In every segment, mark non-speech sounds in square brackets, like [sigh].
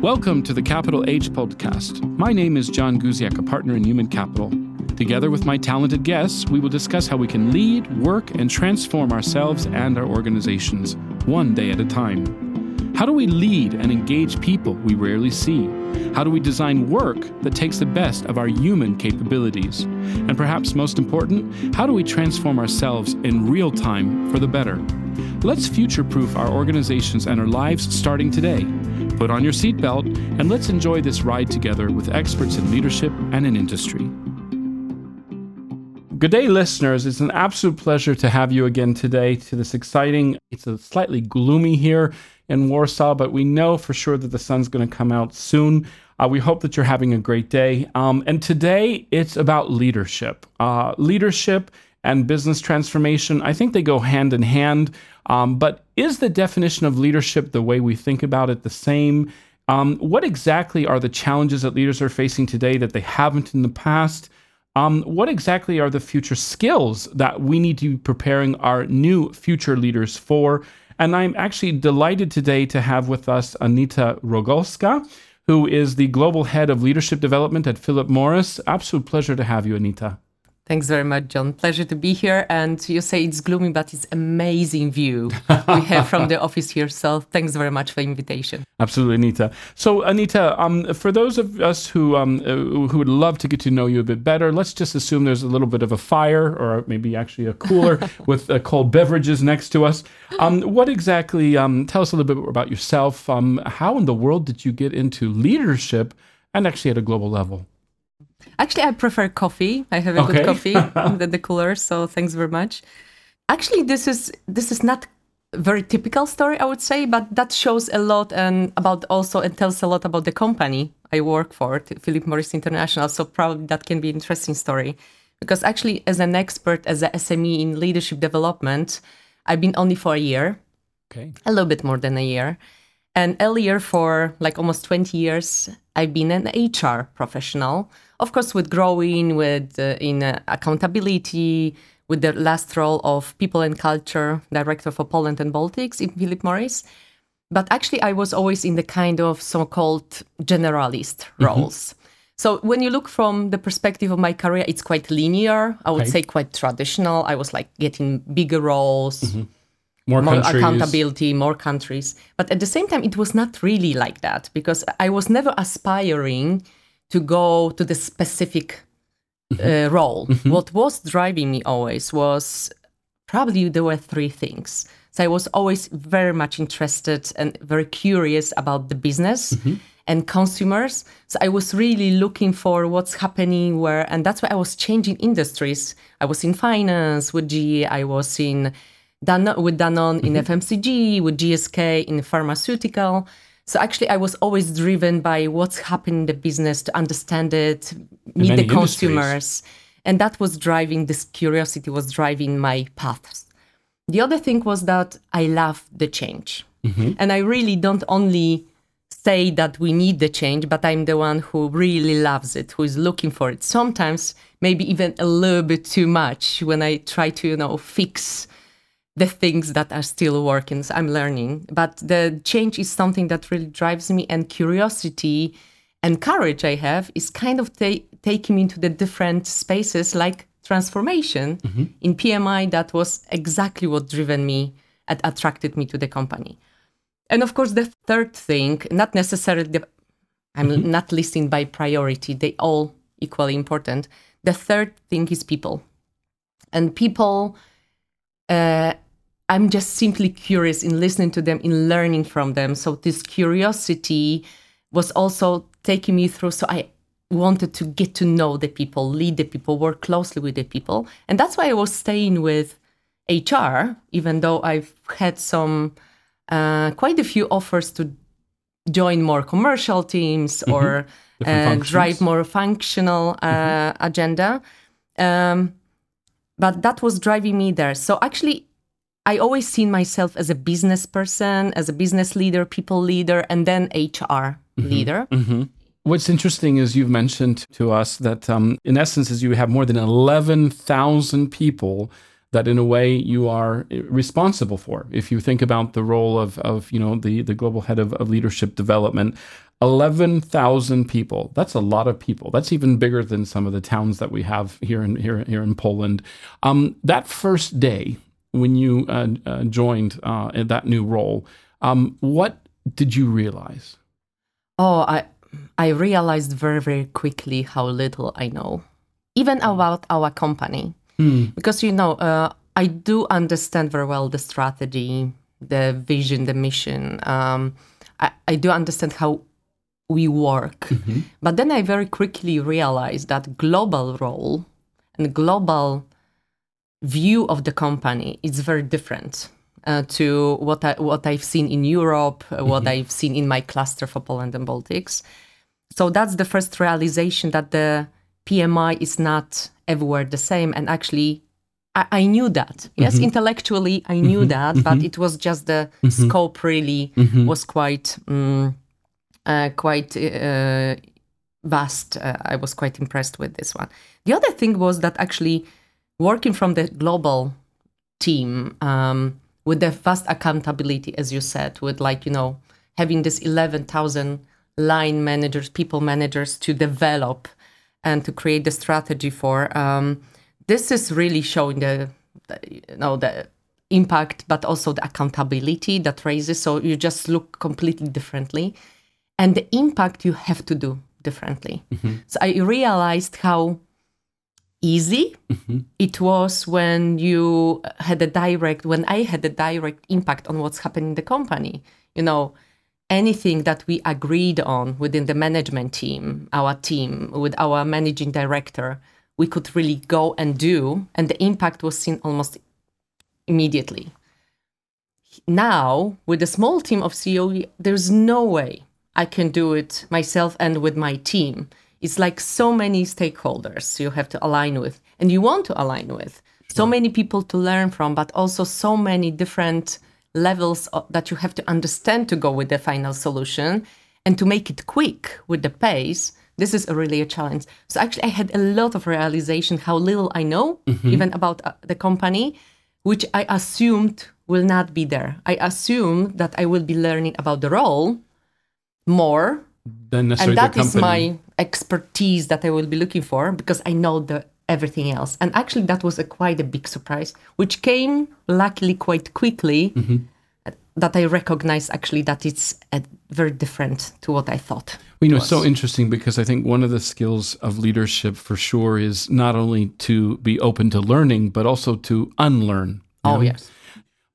Welcome to the Capital H podcast. My name is John Guziak, a partner in human capital. Together with my talented guests, we will discuss how we can lead, work, and transform ourselves and our organizations, one day at a time. How do we lead and engage people we rarely see? How do we design work that takes the best of our human capabilities? And perhaps most important, how do we transform ourselves in real time for the better? Let's future proof our organizations and our lives starting today. Put on your seatbelt and let's enjoy this ride together with experts in leadership and in industry. Good day, listeners. It's an absolute pleasure to have you again today to this exciting, it's a slightly gloomy here in Warsaw, but we know for sure that the sun's going to come out soon. Uh, we hope that you're having a great day. Um, and today it's about leadership. Uh, leadership and business transformation, I think they go hand in hand. Um, but is the definition of leadership the way we think about it the same? Um, what exactly are the challenges that leaders are facing today that they haven't in the past? Um, what exactly are the future skills that we need to be preparing our new future leaders for? And I'm actually delighted today to have with us Anita Rogalska, who is the Global Head of Leadership Development at Philip Morris. Absolute pleasure to have you, Anita. Thanks very much, John. Pleasure to be here. And you say it's gloomy, but it's amazing view we have from the office here. So thanks very much for the invitation. Absolutely, Anita. So, Anita, um, for those of us who um, uh, who would love to get to know you a bit better, let's just assume there's a little bit of a fire, or maybe actually a cooler [laughs] with uh, cold beverages next to us. Um, what exactly? Um, tell us a little bit about yourself. Um, how in the world did you get into leadership, and actually at a global level? Actually, I prefer coffee. I have a okay. good coffee [laughs] than the cooler. So thanks very much. Actually, this is this is not a very typical story, I would say, but that shows a lot and about also and tells a lot about the company I work for, Philip Morris International. So probably that can be an interesting story, because actually, as an expert, as a SME in leadership development, I've been only for a year, okay, a little bit more than a year. And earlier, for like almost 20 years, I've been an HR professional of course, with growing, with uh, in uh, accountability, with the last role of people and culture director for Poland and Baltics in Philip Morris. But actually, I was always in the kind of so-called generalist mm-hmm. roles. So when you look from the perspective of my career, it's quite linear. I would okay. say quite traditional. I was like getting bigger roles. Mm-hmm. More, more accountability, more countries. But at the same time, it was not really like that because I was never aspiring to go to the specific mm-hmm. uh, role. Mm-hmm. What was driving me always was probably there were three things. So I was always very much interested and very curious about the business mm-hmm. and consumers. So I was really looking for what's happening where, and that's why I was changing industries. I was in finance with GE, I was in Dan- with Danone in FMCG, mm-hmm. with GSK in pharmaceutical. So actually, I was always driven by what's happening in the business to understand it, meet the consumers, and that was driving this curiosity was driving my paths. The other thing was that I love the change, mm-hmm. and I really don't only say that we need the change, but I'm the one who really loves it, who is looking for it. Sometimes maybe even a little bit too much when I try to you know fix the things that are still working. I'm learning, but the change is something that really drives me, and curiosity and courage I have is kind of ta- taking me into the different spaces like transformation mm-hmm. in PMI. That was exactly what driven me and attracted me to the company. And of course, the third thing, not necessarily the, I'm mm-hmm. not listing by priority, they all equally important. The third thing is people. And people uh, I'm just simply curious in listening to them, in learning from them. So this curiosity was also taking me through. So I wanted to get to know the people, lead the people, work closely with the people. And that's why I was staying with HR, even though I've had some uh, quite a few offers to join more commercial teams mm-hmm. or uh, drive more functional uh, mm-hmm. agenda. Um, but that was driving me there. So actually, I always seen myself as a business person, as a business leader, people leader, and then HR mm-hmm. leader. Mm-hmm. What's interesting is you've mentioned to us that, um, in essence, is you have more than 11,000 people that in a way you are responsible for. If you think about the role of, of you know the, the global head of, of leadership development, 11,000 people. That's a lot of people. That's even bigger than some of the towns that we have here in here, here in Poland. Um, that first day when you uh, uh, joined uh, that new role, um, what did you realize? Oh, I I realized very very quickly how little I know, even about our company, because you know uh, I do understand very well the strategy, the vision, the mission. Um, I, I do understand how we work, but then I very quickly realized that global role and global view of the company is very different uh, to what I, what I've seen in Europe, uh, what I've seen in my cluster for Poland and Baltics. So that's the first realization that the PMI is not everywhere the same. And actually, I, I knew that. Yes, intellectually, I knew that, but it was just the scope really was quite um, uh, quite uh, vast. Uh, I was quite impressed with this one. The other thing was that actually working from the global team um, with the vast accountability, as you said, with like you know having this eleven thousand line managers, people managers to develop and to create the strategy for. Um, this is really showing the, the you know the impact, but also the accountability that raises. So you just look completely differently, and the impact you have to do differently. So I realized how easy. Mm-hmm. It was when you had a direct when i had a direct impact on what's happening in the company you know anything that we agreed on within the management team our team with our managing director we could really go and do and the impact was seen almost immediately. Now with a small team of ceo there's no way i can do it myself and with my team it's like so many stakeholders you have to align with and you want to align with. So many people to learn from but also so many different levels that you have to understand to go with the final solution and to make it quick with the pace. This is a really a challenge. So actually i had a lot of realization how little i know even about uh, the company which i assumed will not be there. I assumed that i will be learning about the role more Then necessarily and that is my expertise that I will be looking for because I know the everything else. And actually, that was a quite a big surprise, which came luckily quite quickly. Mm-hmm. That I recognized actually that it's uh, very different to what I thought. Well, you know, it's so interesting because I think one of the skills of leadership for sure is not only to be open to learning, but also to unlearn. Oh know? yes,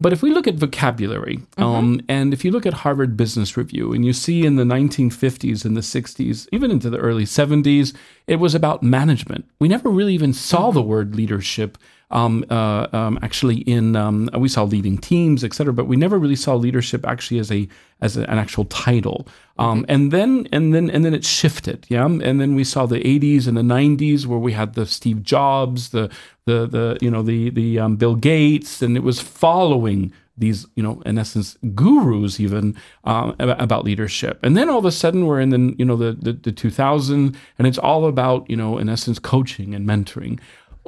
But if we look at vocabulary, um, and if you look at Harvard Business Review, and you see in the 1950s and the 60s, even into the early 70s, it was about management. We never really even saw the word leadership. Um, uh, um, actually, in um, we saw leading teams, et cetera, but we never really saw leadership actually as a as a, an actual title. Um, and then and then and then it shifted, yeah. And then we saw the 80s and the 90s where we had the Steve Jobs, the the the you know the the um, Bill Gates, and it was following these you know in essence gurus even um, about leadership. And then all of a sudden we're in the you know the the, the 2000 and it's all about you know in essence coaching and mentoring.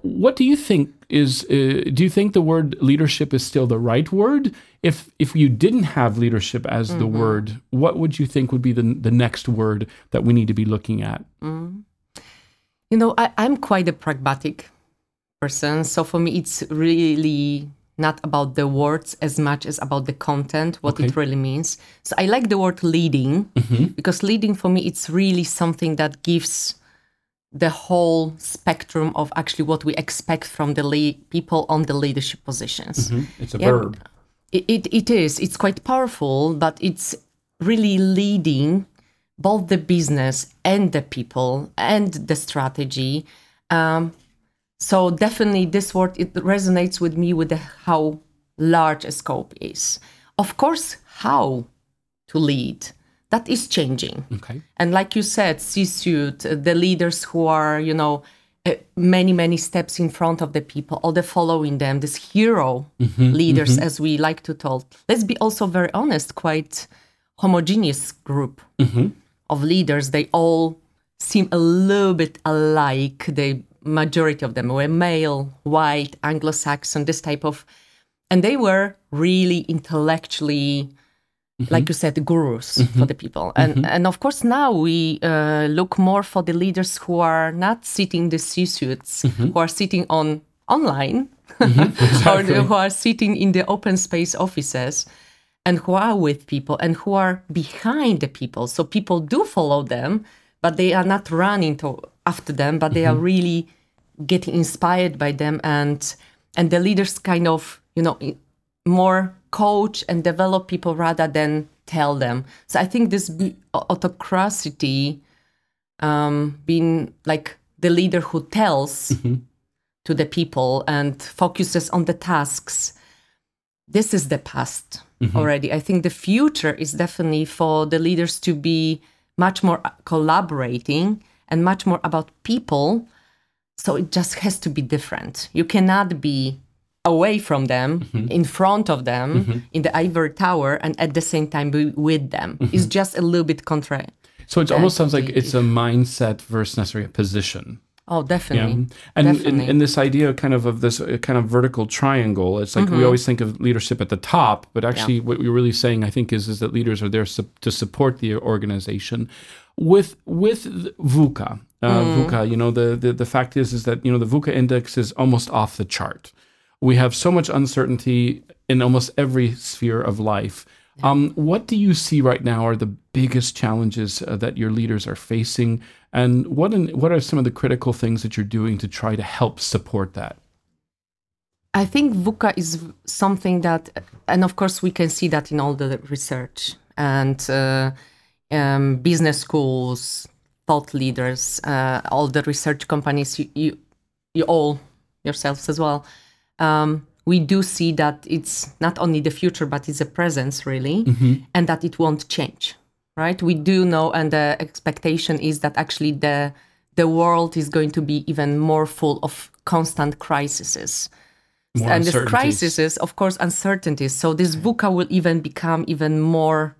What do you think is? Uh, do you think the word leadership is still the right word? If if you didn't have leadership as the mm-hmm. word, what would you think would be the the next word that we need to be looking at? Mm-hmm. you know I, I'm quite a pragmatic person, so for me it's really not about the words as much as about the content, what it really means. So I like the word leading mm-hmm. because leading for me it's really something that gives the whole spectrum of actually what we expect from the lead, people on the leadership positions. It's a Yeah, verb. It, it, it is. It's quite powerful, but it's really leading both the business and the people and the strategy. Um, so definitely, this word it resonates with me with the, how large a scope is. Of course, how to lead that is changing. Okay. And like you said, C-suite, uh, the leaders who are, you know, uh, many, many steps in front of the people, all the following them, this hero leaders, as we like to tell. Let's be also very honest, quite homogeneous group of leaders. They all seem a little bit alike. the majority of them were male, white, Anglo-Saxon, this type of, and they were really intellectually, like mm-hmm. you said, gurus for mm-hmm. the people. Mm-hmm. And and of course now we uh, look more for the leaders who are not sitting in the C-suites, who are sitting on online, [laughs] or the- who are sitting in the open space offices and who are with people and who are behind the people. So people do follow them, but they are not running to, after them, but they are really getting inspired by them and and the leaders kind of you know more coach and develop people rather than tell them. So I think this b- autocracy, um, being like the leader who tells to the people and focuses on the tasks this is the past already. I think the future is definitely for the leaders to be much more collaborating and much more about people. So it just has to be different. You cannot be away from them, in front of them, in the ivory tower, and at the same time be with them. It's just a little bit contrary. So it almost sounds like it's a mindset versus necessarily a position. Oh, definitely. And in, Definitely. in this idea kind of of this uh, kind of vertical triangle, it's like we Mm-hmm. always think of leadership at the top, but actually what we're really saying, I think, is is that leaders are there su- to support the organization. With with VUCA, uh, Mm. VUCA, you know, the, the the fact is is that you know the VUCA index is almost off the chart. We have so much uncertainty in almost every sphere of life. Um, what do you see right now are the biggest challenges uh, that your leaders are facing, and what in, what are some of the critical things that you're doing to try to help support that? I think VUCA is something that, and of course, we can see that in all the research and uh, um, business schools, thought leaders, uh, all the research companies, you, you, you all yourselves as well. Um, we do see that it's not only the future, but it's a presence really, and that it won't change, right? We do know, and the expectation is that actually the the world is going to be even more full of constant crises. More and crisis is of course uncertainties. So this VUCA will even become even more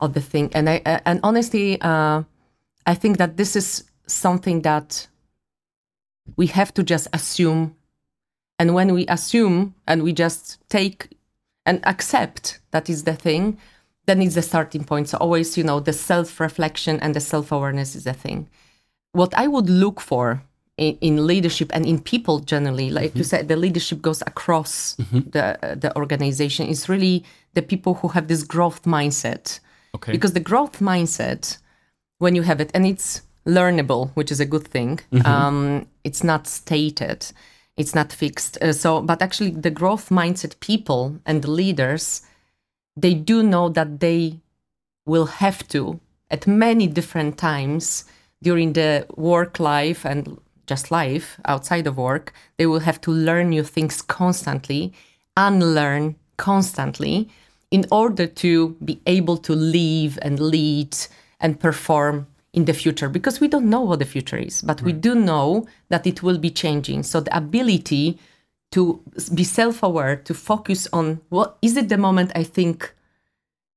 of the thing. And i and honestly uh, i think that this is something that we have to just assume and when we assume and we just take and accept that is the thing then it's the starting point so always you know the self-reflection and the self-awareness is the thing what I would look for in, in leadership and in people generally, like you mm-hmm. said, the leadership goes across mm-hmm. the the organization. Is really the people who have this growth mindset, Okay. because the growth mindset, when you have it, and it's learnable, which is a good thing. Mm-hmm. Um, it's not stated, it's not fixed. Uh, so, but actually, the growth mindset people and the leaders, they do know that they will have to at many different times during the work life and just life outside of work they will have to learn new things constantly unlearn constantly in order to be able to live and lead and perform in the future because we don't know what the future is but we do know that it will be changing so the ability to be self-aware to focus on what is it the moment i think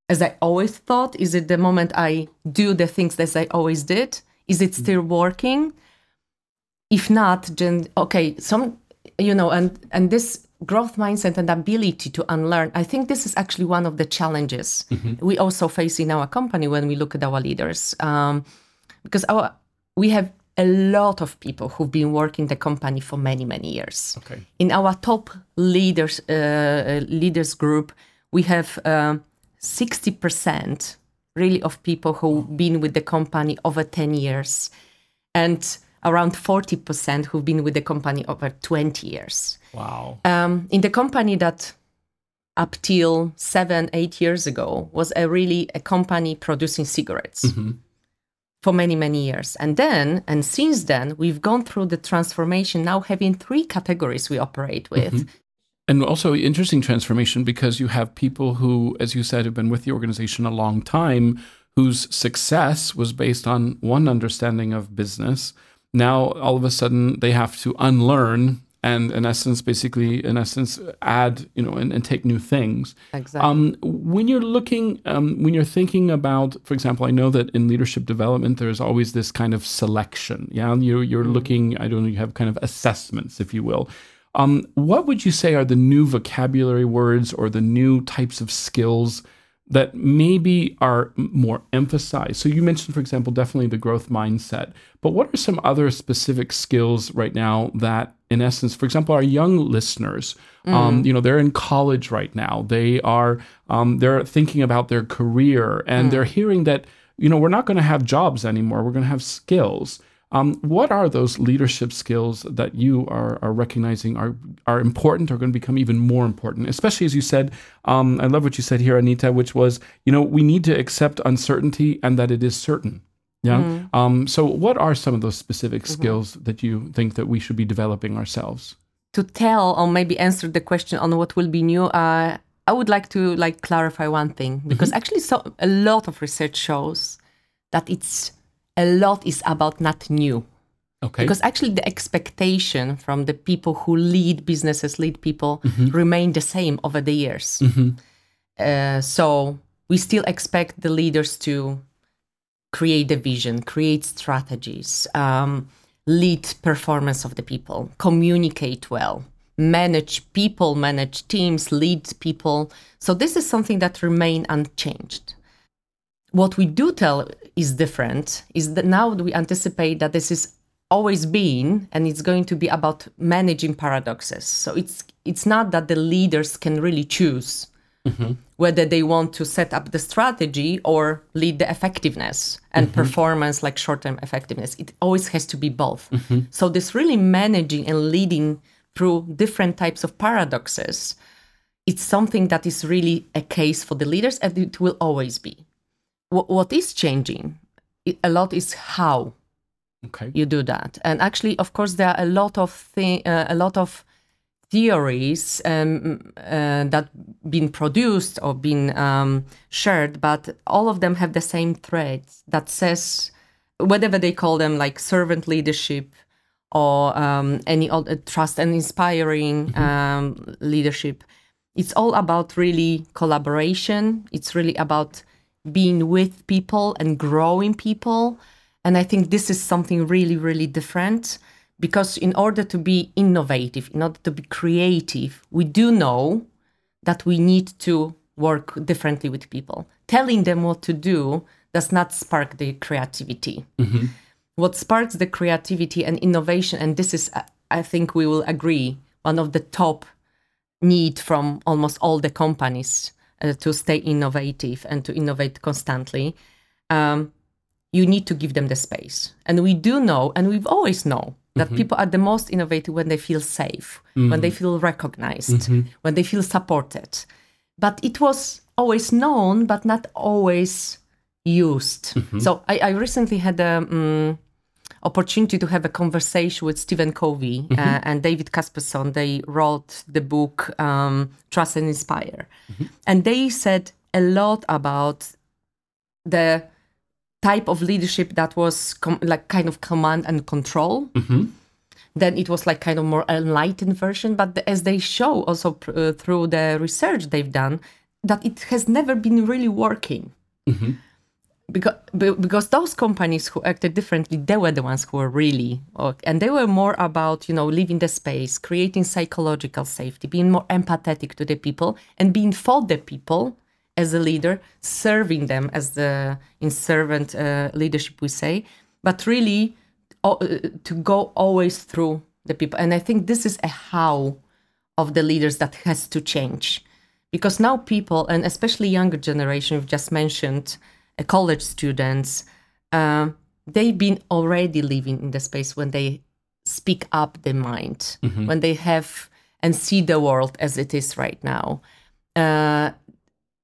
as I always thought? Is it the moment I do the things as I always did? Is it still working? If not, then okay, some you know, and and this growth mindset and ability to unlearn, I think this is actually one of the challenges we also face in our company when we look at our leaders, um, because our we have a lot of people who've been working the company for many many years. Okay. in our top leaders uh, leaders group we have um, 60% really of people who've been with the company over 10 years and around 40% who've been with the company over 20 years. Wow. um, in the company that up till seven eight years ago was a really a company producing cigarettes for many many years. And then and since then we've gone through the transformation now having three categories we operate mm-hmm. with. And also interesting transformation because you have people who, as you said, have been with the organization a long time, whose success was based on one understanding of business. Now, all of a sudden, they have to unlearn and in essence, basically, in essence, add, you know, and, and take new things. Exactly. Um, when you're looking, um, when you're thinking about, for example, I know that in leadership development, there's always this kind of selection. Yeah, you're you're looking. I don't know. You have kind of assessments, if you will. Um, what would you say are the new vocabulary words or the new types of skills that maybe are more emphasized? So you mentioned, for example, definitely the growth mindset. But what are some other specific skills right now that, in essence, for example, our young listeners, um, you know, they're in college right now. They are um, they're thinking about their career, and they're hearing that you know we're not going to have jobs anymore. We're going to have skills. Um, what are those leadership skills that you are, are recognizing are are important or going to become even more important? Especially as you said, um, I love what you said here, Anita, which was you know we need to accept uncertainty and that it is certain. Yeah. Um, so, what are some of those specific skills that you think that we should be developing ourselves? to tell or maybe answer the question on what will be new, uh, I would like to like clarify one thing because actually, so a lot of research shows that it's a lot is about not new. Okay. Because actually, the expectation from the people who lead businesses, lead people, remain the same over the years. Uh, so we still expect the leaders to create the vision, create strategies, um, lead performance of the people, communicate well, manage people, manage teams, lead people. So this is something that remain unchanged. What we do tell is different. Is that now we anticipate that this is always been and it's going to be about managing paradoxes. So it's it's not that the leaders can really choose mm-hmm. whether they want to set up the strategy or lead the effectiveness and mm-hmm. performance like short-term effectiveness. It always has to be both. Mm-hmm. So this really managing and leading through different types of paradoxes it's something that is really a case for the leaders and it will always be Wh- what is changing a lot is how Okay. you do that. And actually of course there are a lot of thi- uh, a lot of theories um, uh, that been produced or been um, shared but all of them have the same threads that says whatever they call them like servant leadership or um, any other trust and inspiring um, leadership. It's all about really collaboration. It's really about being with people and growing people and I think this is something really, really different because in order to be innovative, in order to be creative, we do know that we need to work differently with people. Telling them what to do does not spark the creativity. What sparks the creativity and innovation, and this is, uh, I think we will agree, one of the top need from almost all the companies uh, to stay innovative and to innovate constantly. Um, you need to give them the space. And we do know, and we've always know that people are the most innovative when they feel safe, when they feel recognized, when they feel supported. But it was always known, but not always used. So I, I recently had a um, opportunity to have a conversation with Stephen Covey uh, and David Kasperson. They wrote the book um, Trust and Inspire, and they said a lot about the type of leadership that was com- like kind of command and control. Then it was like kind of more enlightened version. But the- as they show also pr- uh, through the research they've done, that it has never been really working. Because, because those companies who acted differently, they were the ones who were really, and they were more about, you know, leaving the space, creating psychological safety, being more empathetic to the people, and being for the people as a leader, serving them as the in servant uh, leadership we say, but really uh, to go always through the people. And I think this is a how of the leaders that has to change, because now people, and especially younger generation, we've just mentioned, college students, uh, they've been already living in the space when they speak up their mind, when they have and see the world as it is right now. Uh,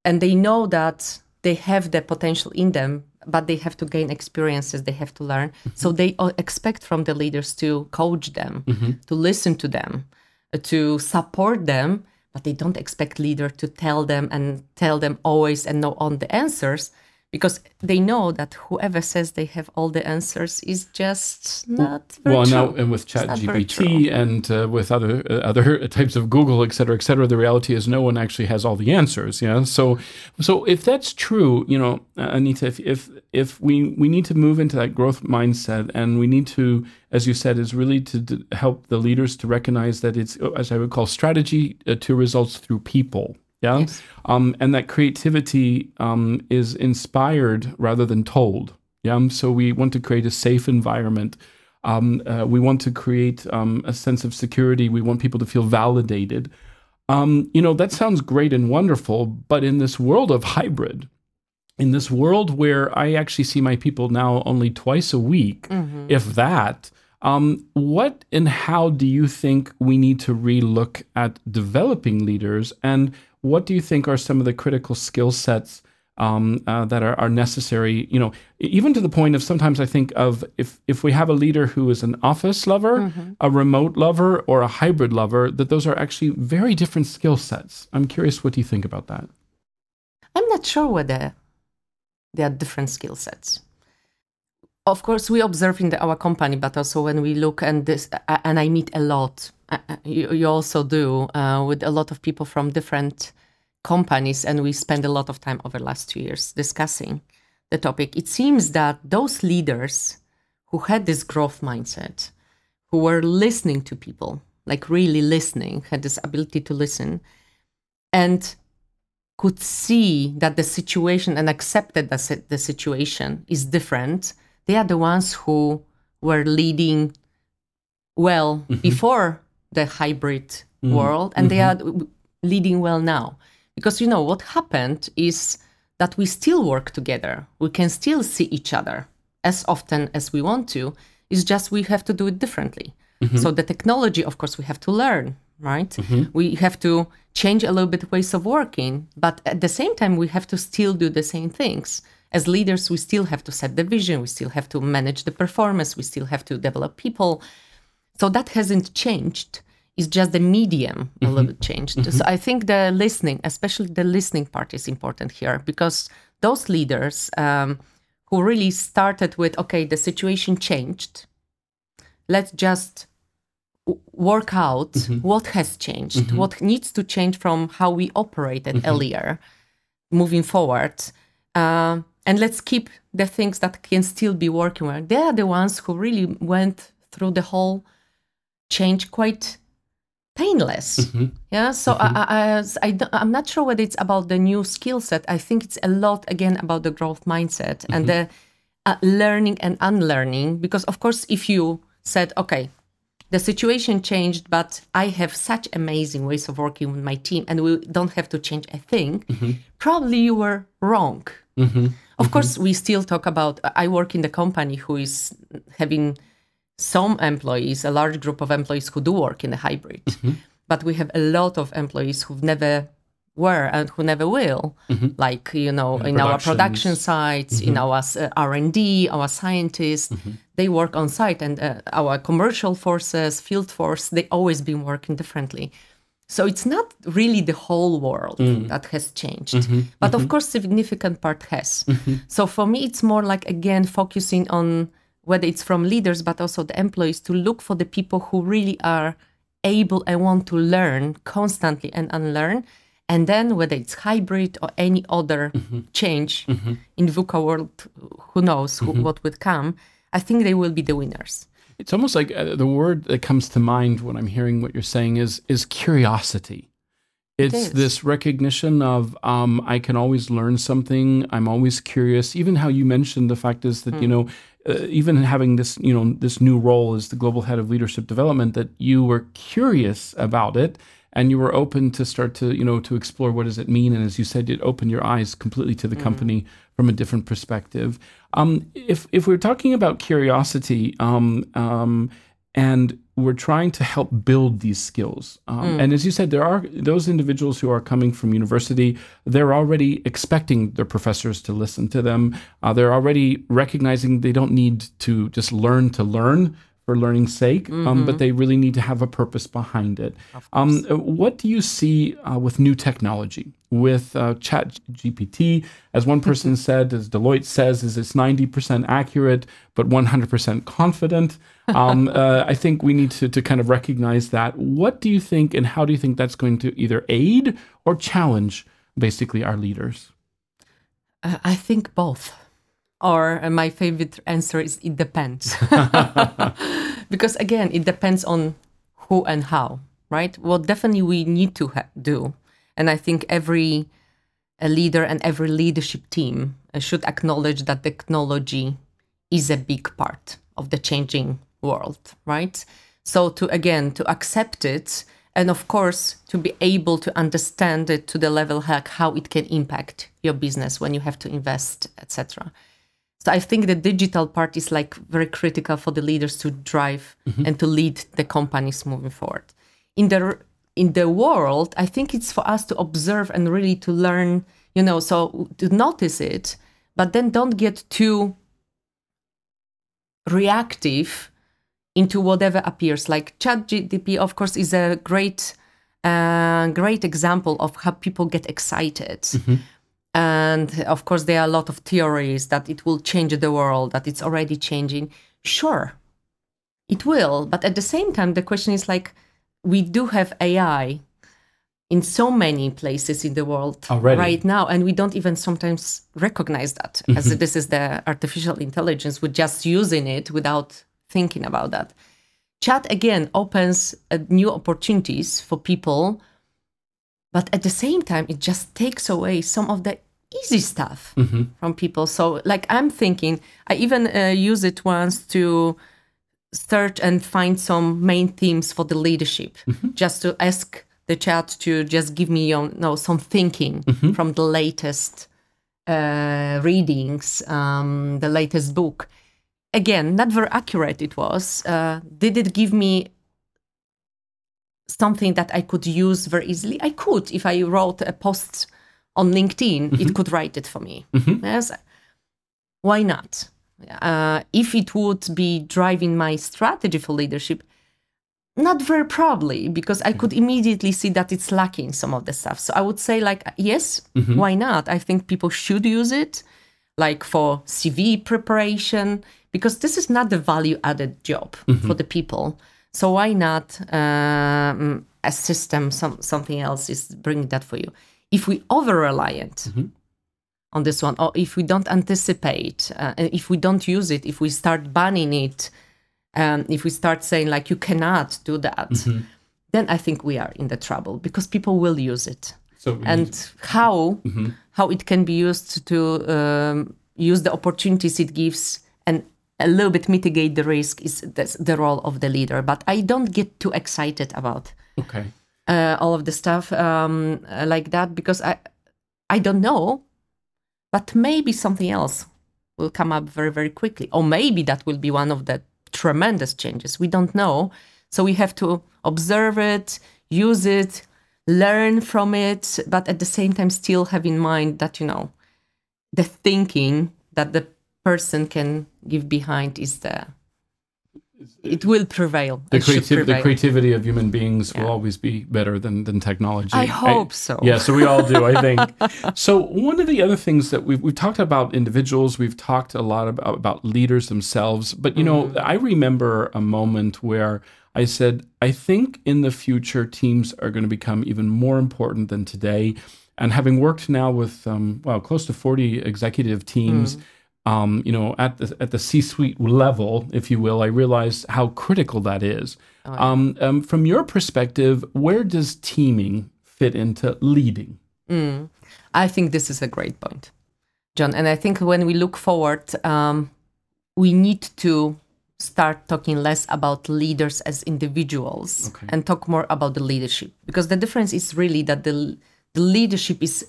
and they know that they have the potential in them but they have to gain experiences they have to learn. So they uh, expect from the leaders to coach them to listen to them uh, to support them but they don't expect leader to tell them and tell them always and know on the answers because they know that whoever says they have all the answers is just not very well, true. now and with It's not very ChatGPT and uh, with other uh, other [laughs] types of Google, et cetera, et cetera, the reality is no one actually has all the answers. Yeah. So, so if that's true, you know, uh, Anita, if if if we we need to move into that growth mindset, and we need to, as you said, is really to d- help the leaders to recognize that it's, uh, as I would call, strategy uh, to results through people. Yeah. Yes. Um, and that creativity um, is inspired rather than told. Yeah. So we want to create a safe environment. Um, uh, we want to create um, a sense of security. We want people to feel validated. Um, you know, that sounds great and wonderful, but in this world of hybrid, in this world where I actually see my people now only twice a week, if that, um, what and how do you think we need to relook at developing leaders? And what do you think are some of the critical skill sets um, uh, that are, are necessary? You know, even to the point of sometimes I think of if if we have a leader who is an office lover, a remote lover, or a hybrid lover, that those are actually very different skill sets. I'm curious, what do you think about that? I'm not sure whether there are different skill sets. Of course, we observe in the, our company, but also when we look and this, uh, and I meet a lot. Uh, uh, you, you also do uh, with a lot of people from different companies, and we spend a lot of time over the last two years discussing the topic. It seems that those leaders who had this growth mindset, who were listening to people, like really listening, had this ability to listen, and could see that the situation and accepted that the situation is different, they are the ones who were leading well mm-hmm. before the hybrid mm-hmm. world, and they mm-hmm. are leading well now. Because you know what happened is that we still work together. We can still see each other as often as we want to. It's just we have to do it differently. So the technology, of course, we have to learn, right? We have to change a little bit ways of working, but at the same time, we have to still do the same things. As leaders, we still have to set the vision. We still have to manage the performance. We still have to develop people. So that hasn't changed. It's just the medium a mm-hmm. little bit changed. Mm-hmm. So I think the listening, especially the listening part, is important here because those leaders um, who really started with, okay, the situation changed. Let's just work out mm-hmm. what has changed, what needs to change from how we operated earlier, moving forward. Uh, and let's keep the things that can still be working well. They are the ones who really went through the whole change quite painless. Mm-hmm. Yeah. So mm-hmm. I, I, I, I, am not sure whether it's about the new skill set. I think it's a lot again about the growth mindset and mm-hmm. the uh, learning and unlearning. Because of course, if you said, okay, the situation changed, but I have such amazing ways of working with my team, and we don't have to change a thing. Probably you were wrong. Of course, mm-hmm. we still talk about. I work in the company who is having some employees, a large group of employees who do work in a hybrid, mm-hmm. but we have a lot of employees who've never were and who never will, mm-hmm. like you know, in our production sites, in our uh, R and D, our scientists, they work on site, and uh, our commercial forces, field force, they always been working differently. So it's not really the whole world mm. that has changed, mm-hmm. but of mm-hmm. course, significant part has. Mm-hmm. So for me, it's more like again focusing on whether it's from leaders but also the employees to look for the people who really are able and want to learn constantly and unlearn. And then whether it's hybrid or any other change in VUCA world, who knows who, what would come, I think they will be the winners. It's almost like uh, the word that comes to mind when I'm hearing what you're saying is is curiosity. It's is. this recognition of um, I can always learn something. I'm always curious. Even how you mentioned the fact is that you know, uh, even having this you know this new role as the global head of leadership development, that you were curious about it and you were open to start to you know to explore what does it mean. And as you said, it opened your eyes completely to the company from a different perspective. Um, if if we're talking about curiosity, um, um, and we're trying to help build these skills. Um, And as you said, there are those individuals who are coming from university. They're already expecting their professors to listen to them. Uh, they're already recognizing they don't need to just learn to learn. For learning's sake, um, but they really need to have a purpose behind it. Um, uh, what do you see uh, with new technology? With uh, Chat GPT, as one person said, as Deloitte says, is it's 90% accurate, but 100% confident. [laughs] Um, uh, I think we need to, to kind of recognize that. What do you think, and how do you think that's going to either aid or challenge basically our leaders? Uh, I think both. Or uh, my favorite answer is it depends. [laughs] [laughs] because again, it depends on who and how, right? Well, definitely we need to ha- do. And I think every a leader and every leadership team uh, should acknowledge that technology is a big part of the changing world, right? So to again to accept it and of course to be able to understand it to the level like how it can impact your business when you have to invest, etc. So I think the digital part is like very critical for the leaders to drive and to lead the companies moving forward. In the in the world, I think it's for us to observe and really to learn, you know, so to notice it, but then don't get too reactive into whatever appears. Like ChatGPT, of course, is a great, uh, great example of how people get excited. And of course, there are a lot of theories that it will change the world, that it's already changing. Sure, it will. But at the same time, the question is like, we do have AI in so many places in the world Already. right now, and we don't even sometimes recognize that as this is the artificial intelligence. We're just using it without thinking about that. Chat again opens uh, new opportunities for people, but at the same time, it just takes away some of the easy stuff from people. So, like, I'm thinking, I even uh, use it once to search and find some main themes for the leadership, just to ask the chat to just give me you know, some thinking from the latest uh, readings, um, the latest book. Again, not very accurate it was. Uh, did it give me something that I could use very easily? I could. If I wrote a post on LinkedIn, it could write it for me. Yes. Why not? Uh, if it would be driving my strategy for leadership, not very probably, because I could immediately see that it's lacking some of the stuff. So I would say, like, yes, why not? I think people should use it, like for CV preparation, because this is not the value added job for the people. So why not um, a system, some something else is bringing that for you? If we over reliant on this one, or if we don't anticipate, uh, and if we don't use it, if we start banning it, um, if we start saying like you cannot do that, then I think we are in the trouble because people will use it. So And how how it can be used to um, use the opportunities it gives and a little bit mitigate the risk is that's the role of the leader. But I don't get too excited about okay. Uh, all of the stuff um, uh, like that because I I don't know, but maybe something else will come up very very quickly, or maybe that will be one of the tremendous changes. We don't know, so we have to observe it, use it, learn from it, but at the same time still have in mind that you know the thinking that the person can give behind is the it will prevail. The, creativ- the creativity of human beings will always be better than, than technology. I hope so. Yeah, so we all do, I think. [laughs] so one of the other things that we've, we've talked about individuals, we've talked a lot about, about leaders themselves, but you know, I remember a moment where I said, I think in the future teams are going to become even more important than today. And having worked now with um, well close to forty executive teams, um, you know, at the at the C-suite level, if you will, I realize how critical that is. um, um, from your perspective, where does teaming fit into leading? I think this is a great point, John. And I think when we look forward, um, we need to start talking less about leaders as individuals Okay. and talk more about the leadership. Because the difference is really that the, the leadership is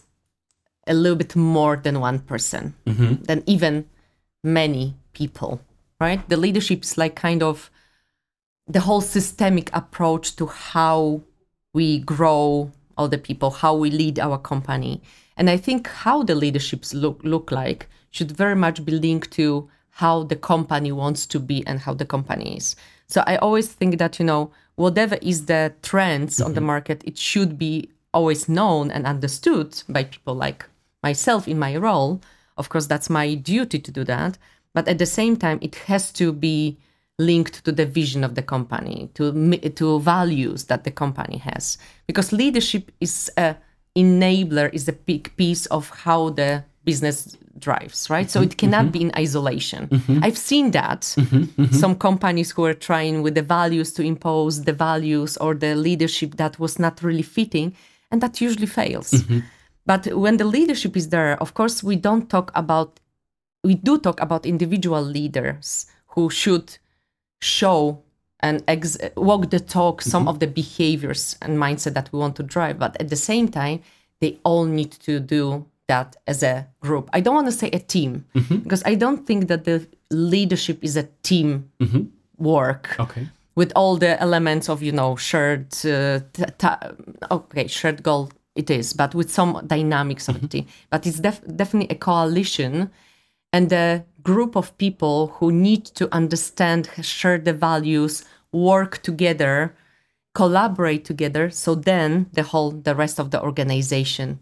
a little bit more than one person, mm-hmm. than even many people, right? The leadership is like kind of the whole systemic approach to how we grow all the people, how we lead our company. And I think how the leaderships look look like should very much be linked to how the company wants to be and how the company is. So I always think that, you know, whatever is the trends on the mm-hmm. market, it should be always known and understood by people like myself in my role. Of course, that's my duty to do that. But at the same time, it has to be linked to the vision of the company, to to values that the company has, because leadership is a enabler, is a big piece of how the business drives, right? So it mm-hmm. cannot mm-hmm. be in isolation. Mm-hmm. I've seen that some companies who are trying with the values to impose the values or the leadership that was not really fitting, and that usually fails. But when the leadership is there, of course, we don't talk about we do talk about individual leaders who should show and ex- walk the talk some mm-hmm. of the behaviors and mindset that we want to drive. But at the same time they all need to do that as a group. I don't want to say a team mm-hmm. because i don't think that the leadership is a team mm-hmm. work Okay. with all the elements of you know shared uh, t- t- okay shared goal it is but with some dynamics of the team mm-hmm. but it's def- definitely a coalition and a group of people who need to understand share the values work together collaborate together so then the whole the rest of the organization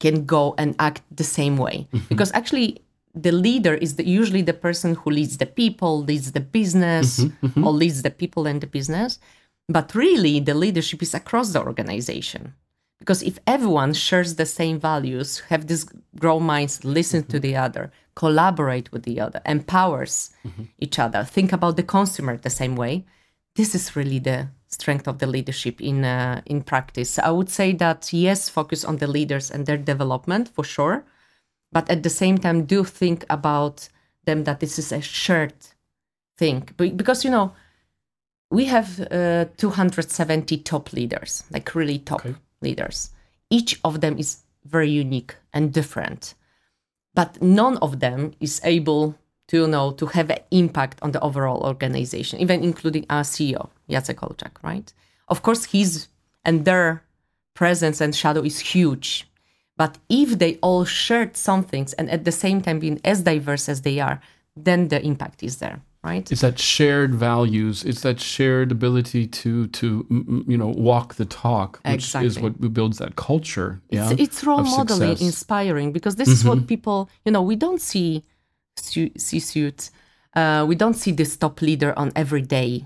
can go and act the same way. Mm-hmm. Because actually the leader is the, usually the person who leads the people leads the business mm-hmm. or leads the people and the business. But really the leadership is across the organization because if everyone shares the same values have this grow minds listen to the other collaborate with the other empowers each other think about the consumer the same way this is really the strength of the leadership in uh, in practice. I would say that yes focus on the leaders and their development for sure but at the same time do think about them that this is a shared thing. Because you know we have uh, 270 top leaders like really top. Okay. Leaders. Each of them is very unique and different but none of them is able to you know to have an impact on the overall organization even including our ceo jacek olczak right? Of course his and their presence and shadow is huge but if they all shared some things and at the same time being as diverse as they are then the impact is there right It's that shared values. It's that shared ability to to you know walk the talk, which is what builds that culture. Yeah, it's, it's role modeling success. inspiring because this is what people you know we don't see see suits uh, we don't see this top leader on every day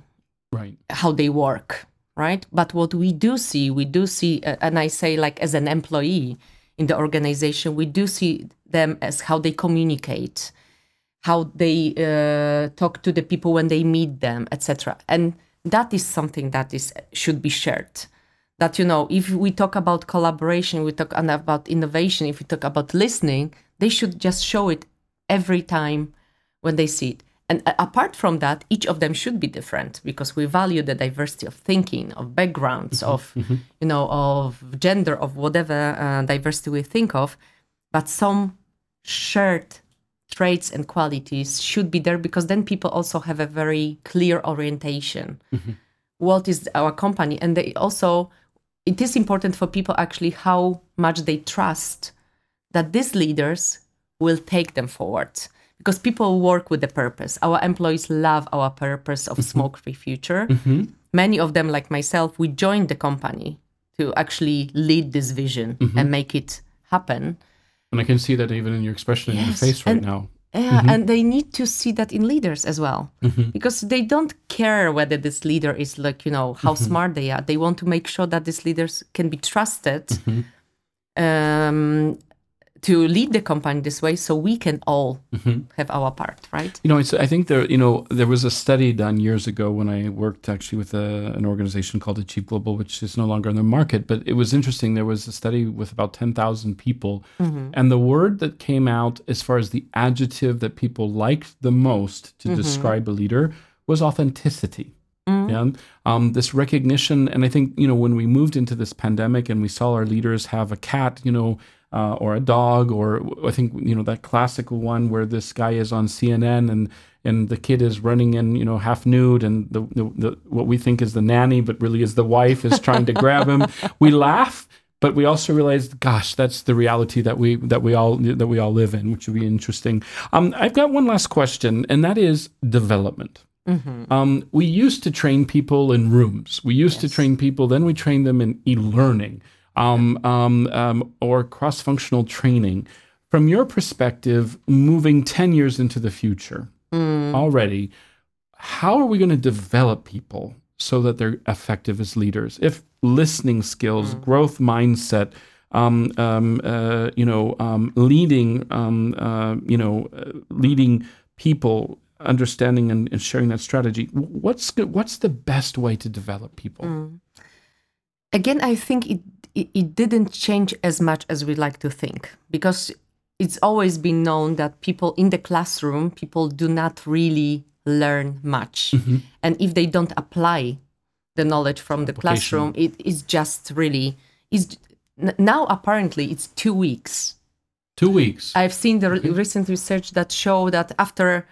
right. how they work right but what we do see we do see uh, and i say like as an employee in the organization we do see them as how they communicate how they uh, talk to the people when they meet them etc and that is something that is should be shared. That you know if we talk about collaboration we talk about innovation if we talk about listening they should just show it every time when they see it. And apart from that each of them should be different because we value the diversity of thinking of backgrounds of you know of gender of whatever uh, diversity we think of. But some shared traits and qualities should be there because then people also have a very clear orientation. Mm-hmm. What is our company and they also it is important for people actually how much they trust that these leaders will take them forward. Because people work with a purpose. Our employees love our purpose of mm-hmm. smoke free future. Mm-hmm. Many of them like myself we joined the company to actually lead this vision and make it happen And I can see that even in your expression in your face right and- now. yeah, mm-hmm. and they need to see that in leaders as well, mm-hmm. because they don't care whether this leader is like you know how mm-hmm. smart they are. They want to make sure that these leaders can be trusted um, to lead the company this way, so we can all mm-hmm. have our part, right? You know, it's, I think there, you know, there was a study done years ago when I worked actually with a, an organization called Achieve Global, which is no longer in the market. But it was interesting. There was a study with about 10,000 people. Mm-hmm. And the word that came out as far as the adjective that people liked the most to mm-hmm. describe a leader was authenticity. And Um, this recognition. And I think, you know, when we moved into this pandemic and we saw our leaders have a cat, you know, uh, or a dog, or I think, you know, that classical one where this guy is on CNN and and the kid is running in, you know, half nude, and the, the, the what we think is the nanny, but really is the wife is trying to grab him. [laughs] We laugh, but we also realize, gosh, that's the reality that we that we all that we all live in, which would be interesting. Um, I've got one last question, and that is development. Um, we used to train people in rooms. We used to train people, then we trained them in e-learning um, um, um, or cross-functional training. From your perspective, moving ten years into the future already, how are we going to develop people so that they're effective as leaders? If listening skills, growth mindset, um, um, uh, you know, um, leading, um, uh, you know, uh, leading people, understanding and, and sharing that strategy. What's what's the best way to develop people? again i think it, it it didn't change as much as we like to think because it's always been known that people in the classroom people do not really learn much. Mm-hmm. And if they don't apply the knowledge from the classroom it is just really is now apparently it's two weeks. Two weeks. I've seen the re- mm-hmm. recent research that show that after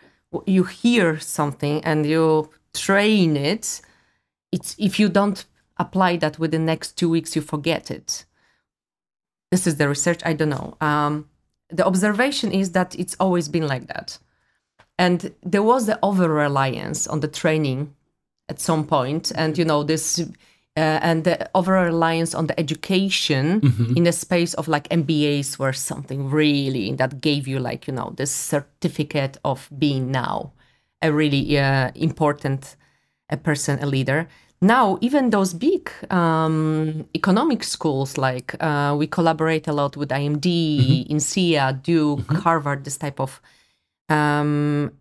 you hear something and you train it, it's if you don't apply that within the next two weeks, you forget it. This is the research. I don't know. Um, the observation is that it's always been like that, and there was the over reliance on the training at some point, and you know this. Uh, and the over reliance on the education in a space of like MBAs were something really that gave you like you know this certificate of being now a really uh, important a person, a leader. Now, even those big um, economic schools, like uh, we collaborate a lot with IMD, INSEAD, Duke, Harvard, this type of um,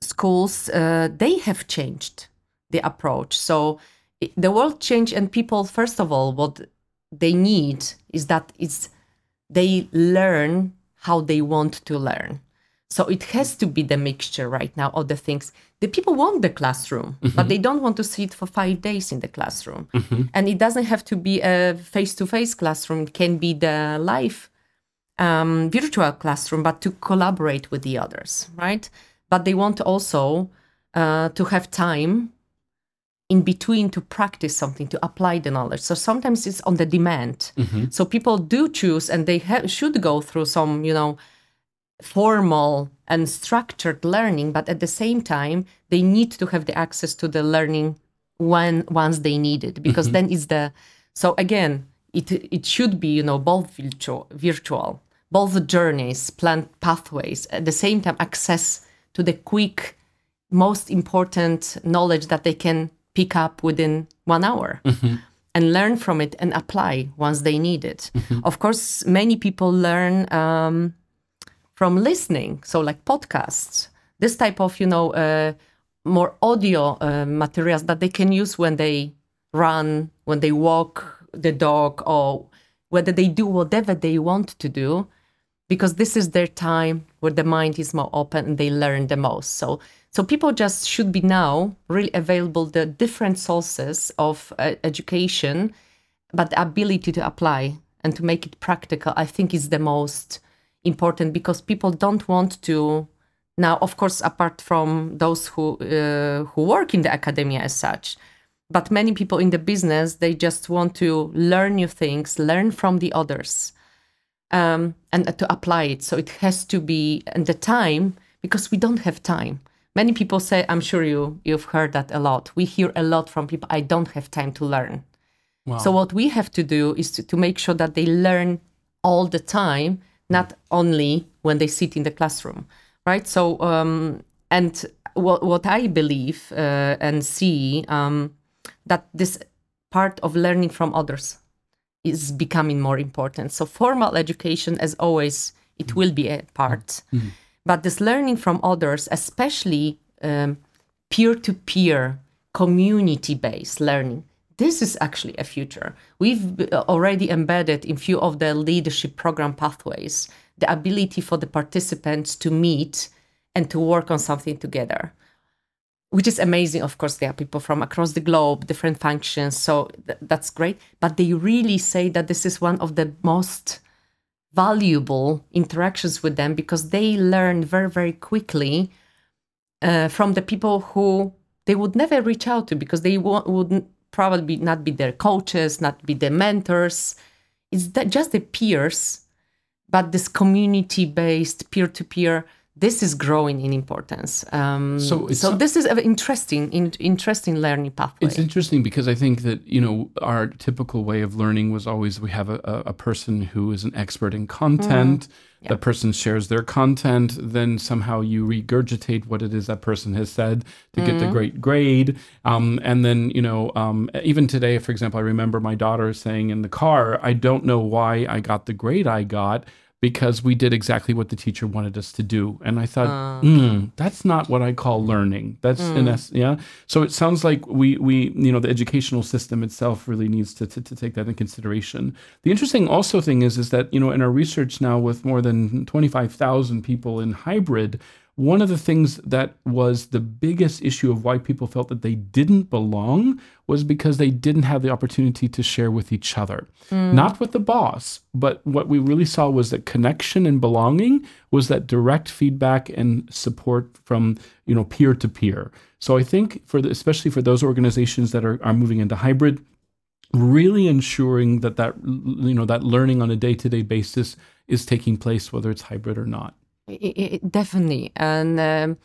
schools, uh, they have changed the approach. So the world changed, and people, first of all, what they need is that it's they learn how they want to learn. So it has to be the mixture right now of the things. The people want the classroom, but they don't want to sit for five days in the classroom. And it doesn't have to be a face-to-face classroom. It can be the live um, virtual classroom, but to collaborate with the others, right? But they want also uh, to have time in between to practice something, to apply the knowledge. So sometimes it's on the demand. So people do choose, and they ha- should go through some, you know, formal and structured learning, but at the same time, they need to have the access to the learning when once they need it, because mm-hmm. then it's the so again, it it should be you know both virtual, virtual, both journeys, planned pathways, at the same time access to the quick, most important knowledge that they can pick up within one hour mm-hmm. and learn from it and apply once they need it. Mm-hmm. Of course, many people learn um, from listening, so like podcasts, this type of you know uh, more audio uh, materials that they can use when they run, when they walk the dog, or whether they do whatever they want to do, because this is their time where the mind is more open and they learn the most. So, so people just should be now really available the different sources of uh, education, but the ability to apply and to make it practical, I think, is the most important because people don't want to now. Of course, apart from those who uh, who work in the academia as such, but many people in the business they just want to learn new things, learn from the others um, and uh, to apply it. So it has to be and the time because we don't have time. Many people say, I'm sure you you've heard that a lot. We hear a lot from people. I don't have time to learn. So what we have to do is to, to make sure that they learn all the time, not only when they sit in the classroom, right? So um, and what what I believe uh, and see um, that this part of learning from others is becoming more important. So formal education, as always, it will be a part, but this learning from others, especially um, peer-to-peer, community-based learning, this is actually a future. We've already embedded in few of the leadership program pathways the ability for the participants to meet and to work on something together which is amazing. Of course, there are people from across the globe, different functions, so th- that's great. But they really say that this is one of the most valuable interactions with them because they learn very, very quickly uh, from the people who they would never reach out to because they wo- would probably not be their coaches, not be their mentors. It's just the peers, but this community-based, peer-to-peer this is growing in importance. Um, So so this is an interesting, in, interesting learning pathway. It's interesting because I think that you know our typical way of learning was always we have a, a, person who is an expert in content. That person shares their content, then somehow you regurgitate what it is that person has said to get the great grade. Um, and then you know, um, even today, for example, I remember my daughter saying in the car, "I don't know why I got the grade I got." Because we did exactly what the teacher wanted us to do, and I thought, "Hmm, that's not what I call learning. That's in essence, yeah. So it sounds like we we you know the educational system itself really needs to, to to take that in consideration. The interesting also thing is is that you know in our research now with more than twenty five thousand people in hybrid, one of the things that was the biggest issue of why people felt that they didn't belong was because they didn't have the opportunity to share with each other. Hmm. Not with the boss, but what we really saw was that connection and belonging was that direct feedback and support from, you know, peer to peer. So I think for the, especially for those organizations that are, are moving into hybrid, really ensuring that that you know that learning on a day-to-day basis is taking place whether it's hybrid or not. I- I- I- definitely. And um,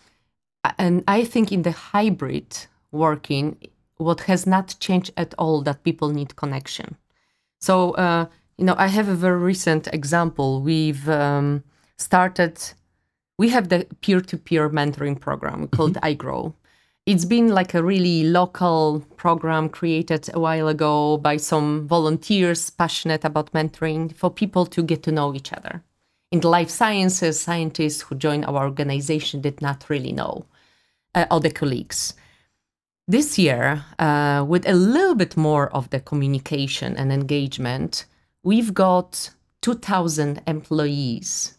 and i think in the hybrid working what has not changed at all that people need connection. So uh, you know i have a very recent example. We've um, started we have the peer-to-peer mentoring program called igrow. It's been like a really local program created a while ago by some volunteers passionate about mentoring for people to get to know each other in the life sciences, scientists who joined our organization did not really know uh, other colleagues. This year, uh, with a little bit more of the communication and engagement, we've got 2,000 employees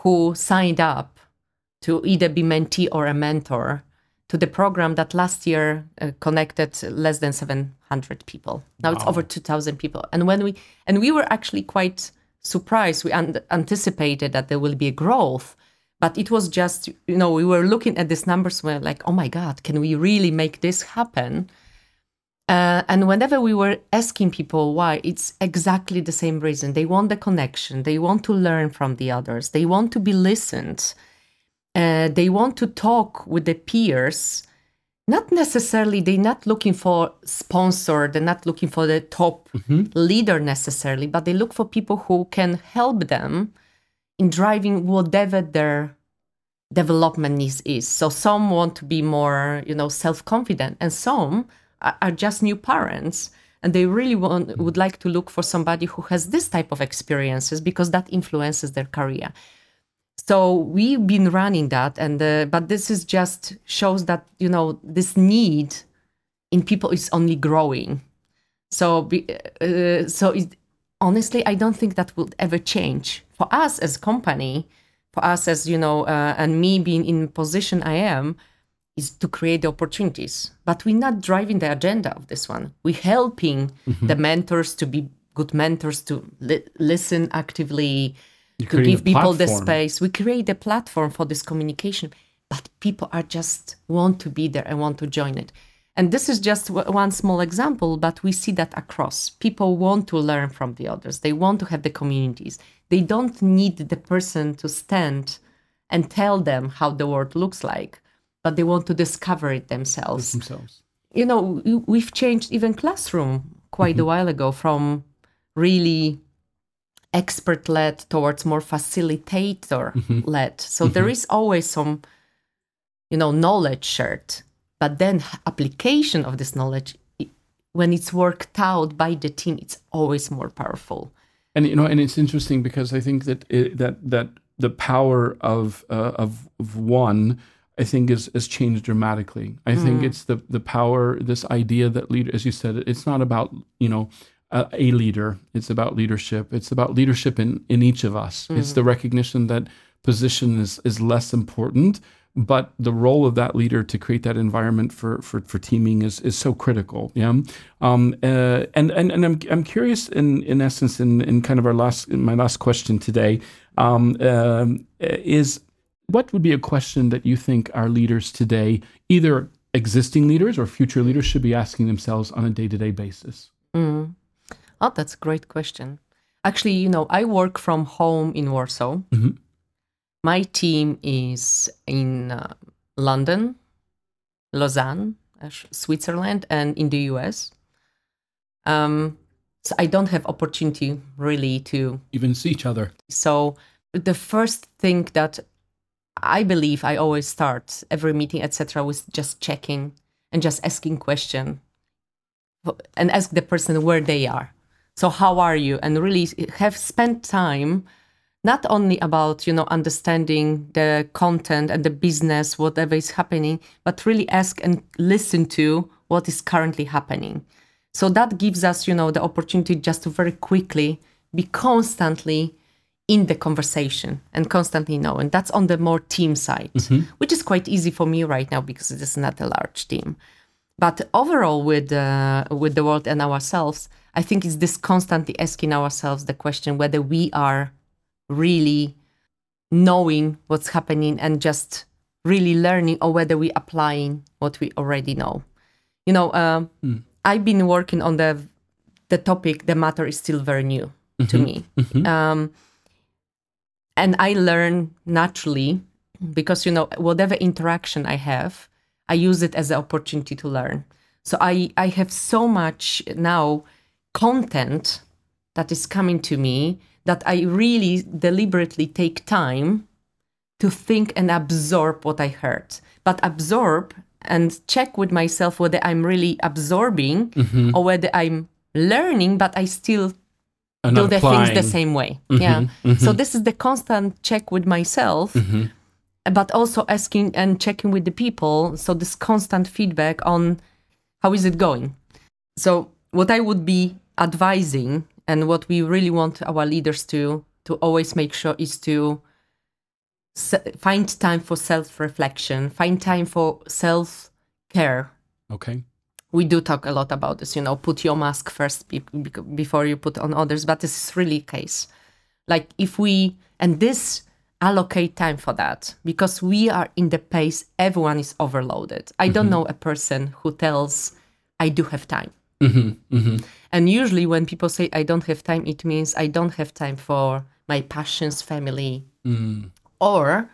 who signed up to either be mentee or a mentor to the program that last year uh, connected less than 700 people. Now it's over 2,000 people. And when we and we were actually quite surprised. We un- anticipated that there will be a growth, but it was just you know we were looking at these numbers. We're like, oh my god, can we really make this happen? Uh, and whenever we were asking people why, it's exactly the same reason. They want the connection. They want to learn from the others. They want to be listened. Uh, they want to talk with the peers. Not necessarily, they're not looking for sponsor. They're not looking for the top mm-hmm. leader necessarily, but they look for people who can help them in driving whatever their development needs is. So some want to be more, you know, self-confident, and some are, are just new parents, and they really want would like to look for somebody who has this type of experiences because that influences their career. So we've been running that, and uh, but this is just shows that you know this need in people is only growing. So be, uh, so it, honestly, I don't think that will ever change for us as a company, for us as you know, uh, and me being in position I am, is to create the opportunities. But we're not driving the agenda of this one. We're helping the mentors to be good mentors to li- listen actively, to give people the space. We create a platform for this communication, but people are just want to be there and want to join it. And this is just w- one small example, but we see that across. People want to learn from the others. They want to have the communities. They don't need the person to stand and tell them how the world looks like, but they want to discover it themselves themselves. you know we- we've changed even classroom quite a while ago from really expert led towards more facilitator led mm-hmm. so there mm-hmm. is always some you know knowledge shared. But then application of this knowledge when it's worked out by the team it's always more powerful. And you know, and it's interesting because I think that it, that that the power of uh, of, of one, I think, is has changed dramatically. I think mm. it's the the power, this idea that leader, as you said, it's not about you know a, a leader. It's about leadership. It's about leadership in in each of us. It's the recognition that position is is less important. But the role of that leader to create that environment for for, for teaming is, is so critical. Yeah, um, uh, and and and I'm I'm curious in in essence in in kind of our last in my last question today um, um, is what would be a question that you think our leaders today, either existing leaders or future leaders, should be asking themselves on a day to day basis? Oh that's a great question actually you know i work from home in warsaw my team is in uh, London, Lausanne, uh, Switzerland, and in the US. Um, so I don't have opportunity really to even see each other. So the first thing that I believe I always start every meeting, etc., with just checking and just asking question and ask the person where they are. So how are you? And really have spent time not only about you know understanding the content and the business whatever is happening but really ask and listen to what is currently happening so that gives us you know the opportunity just to very quickly be constantly in the conversation and constantly know and that's on the more team side mm-hmm. which is quite easy for me right now because it is not a large team but overall with uh, with the world and ourselves i think it's this constantly asking ourselves the question whether we are really knowing what's happening and just really learning or whether we're applying what we already know you know uh, mm. i've been working on the the topic the matter is still very new mm-hmm. to me mm-hmm. um, and i learn naturally because you know whatever interaction i have i use it as an opportunity to learn so i i have so much now content that is coming to me that I really deliberately take time to think and absorb what I heard. But absorb and check with myself whether I'm really absorbing mm-hmm. or whether I'm learning, but I still and do the things the same way. Mm-hmm. Yeah. Mm-hmm. So this is the constant check with myself, mm-hmm. but also asking and checking with the people. So this constant feedback on how is it going. So what I would be advising and what we really want our leaders to to always make sure is to find time for self-reflection find time for self-care. Okay. We do talk a lot about this you know put your mask first be- before you put on others but this is really the case. Like if we and this allocate time for that because we are in the pace everyone is overloaded. I mm-hmm. don't know a person who tells i do have time Mm-hmm, mm-hmm. And usually, when people say, I don't have time, it means I don't have time for my passions, family, mm. or,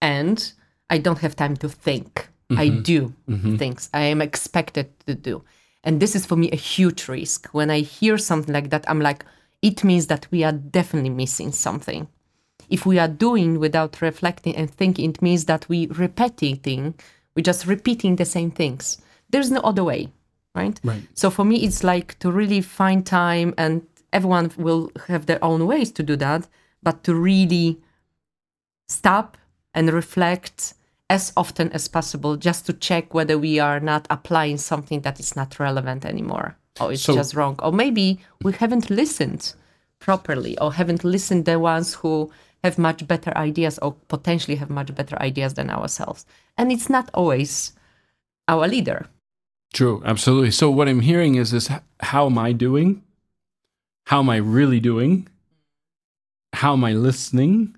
and I don't have time to think. Mm-hmm. I do mm-hmm. things I am expected to do. And this is for me a huge risk. When I hear something like that, I'm like, it means that we are definitely missing something. If we are doing without reflecting and thinking, it means that we repeating, we're just repeating the same things. There's no other way right? Right. So for me, it's like to really find time, and everyone will have their own ways to do that, but to really stop and reflect as often as possible just to check whether we are not applying something that is not relevant anymore or it's so, just wrong or maybe we haven't listened properly or haven't listened the ones who have much better ideas or potentially have much better ideas than ourselves and it's not always our leader True, absolutely. So what I'm hearing is this how am I doing? How am I really doing? How am I listening?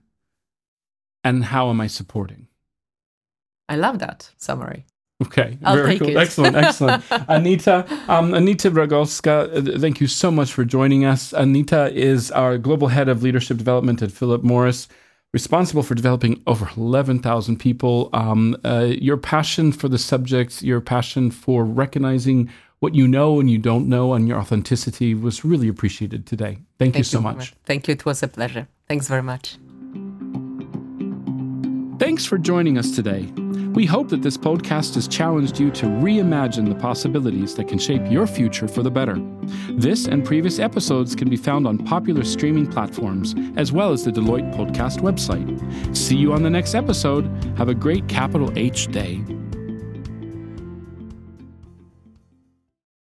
And how am I supporting? I love that summary. Okay, I'll very cool. It. Excellent, excellent. [laughs] Anita, um, Anita Rogalska, uh, thank you so much for joining us. Anita is our global head of leadership development at Philip Morris responsible for developing over 11,000 people. Um, uh, your passion for the subject, your passion for recognizing what you know and you don't know, and your authenticity was really appreciated today. Thank, Thank you so much. much. Thank you. It was a pleasure. Thanks very much. Thanks for joining us today. We hope that this podcast has challenged you to reimagine the possibilities that can shape your future for the better. This and previous episodes can be found on popular streaming platforms, as well as the Deloitte Podcast website. See you on the next episode. Have a great capital H day.